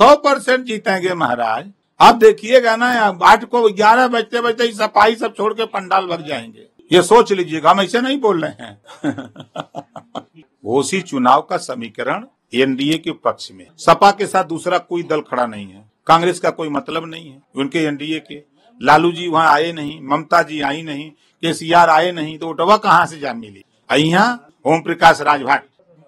सौ परसेंट जीतेंगे महाराज। आप देखिएगा ना आठ को ग्यारह बजते बजते ही सफ़ाई सब छोड़ के पंडाल भर जाएँगे। ये सोच लीजिएगा, हम ऐसे नहीं बोल रहे हैं। घोषी चुनाव का समीकरण एनडीए के पक्ष में। सपा के साथ दूसरा कोई दल खड़ा नहीं है। कांग्रेस का कोई मतलब नहीं है उनके एनडीए के। लालू जी वहाँ आए नहीं, ममता जी आई नहीं, केसीआर आए नहीं तो उठवा कहाँ से जा मिली? यहाँ ओम प्रकाश राजभट,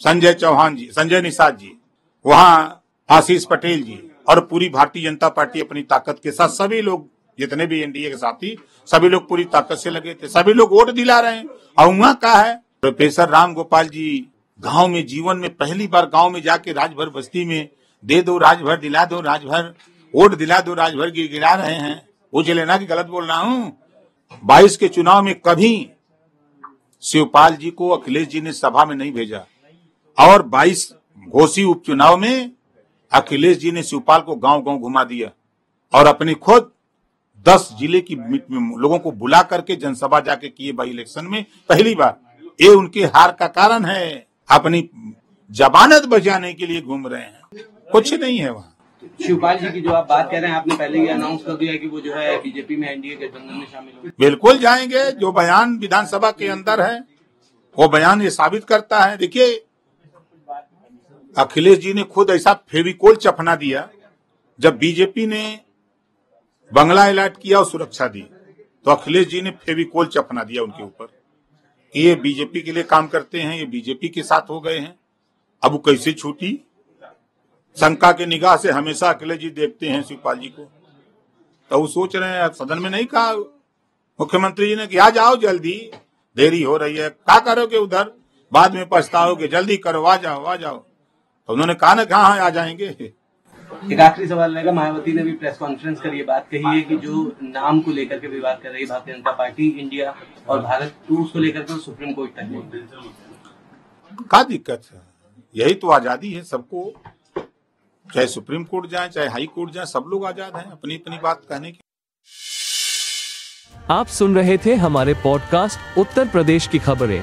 संजय चौहान जी, संजय निषाद जी, वहाँ आशीष पटेल जी और पूरी भारतीय जनता पार्टी अपनी ताकत के साथ, सभी लोग जितने भी एनडीए के साथी, सभी लोग पूरी ताकत से लगे थे, सभी लोग वोट दिला रहे हैं। और वहाँ का है, प्रोफेसर राम गोपाल जी गाँव में, जीवन में पहली बार गाँव में जाके राजभर बस्ती में, दे दो, राजभर दिला दो, राजभर वोट दिला दो, राजभर गिर गिरा रहे हैं। पूछ लेना कि गलत बोल रहा हूँ। बाईस के चुनाव में कभी शिवपाल जी को अखिलेश जी ने सभा में नहीं भेजा। और बाईस घोसी उपचुनाव में अखिलेश जी ने शिवपाल को गाँव गाँव घुमा दिया और अपनी खुद दस ज़िले की लोगों को बुला करके जनसभा जाके किए बाई इलेक्शन में। पहली बार। ये उनके हार का कारण है। अपनी जबानत बचाने के लिए घूम रहे हैं। कुछ नहीं है वहाँ। शिवपाल जी की जो आप बात कर रहे हैं आपने पहले ही अनाउंस कर दिया कि वो जो है बीजेपी में एनडीए गठबंधन में शामिल हो बिल्कुल जाएँगे। जो बयान विधानसभा के अंदर है वो बयान ये साबित करता है। देखिए अखिलेश जी ने खुद ऐसा फेविकोल चफना दिया जब बीजेपी ने बंगला अलर्ट किया और सुरक्षा दी। तो अखिलेश जी ने फेविकोल चपना दिया उनके ऊपर ये बीजेपी के लिए काम करते हैं, ये बीजेपी के साथ हो गए हैं। अब वो कैसे छूटी? शंका के निगाह से हमेशा अखिलेश जी देखते हैं शिवपाल जी को। तो वो सोच रहे हैं, सदन में नहीं कहा। मुख्यमंत्री जी ने कि आ जाओ जल्दी, देरी हो रही है। क्या करोगे उधर? बाद में पछताओगे। जल्दी करो, आ जाओ आ जाओ। तो उन्होंने कहा ना कहा आ जाएँगे? एक आखिरी सवाल रहेगा। मायावती ने भी प्रेस कॉन्फ्रेंस कर ये बात कही है कि जो नाम को लेकर के विवाद कर रही है भारतीय जनता पार्टी इंडिया और भारत टू उसको लेकर के सुप्रीम कोर्ट तक क्या दिक्कत है? यही तो आज़ादी है सबको। चाहे सुप्रीम कोर्ट जाए चाहे हाई कोर्ट जाए सब लोग आज़ाद हैं अपनी अपनी बात कहने की। आप सुन रहे थे हमारे पॉडकास्ट उत्तर प्रदेश की खबरें।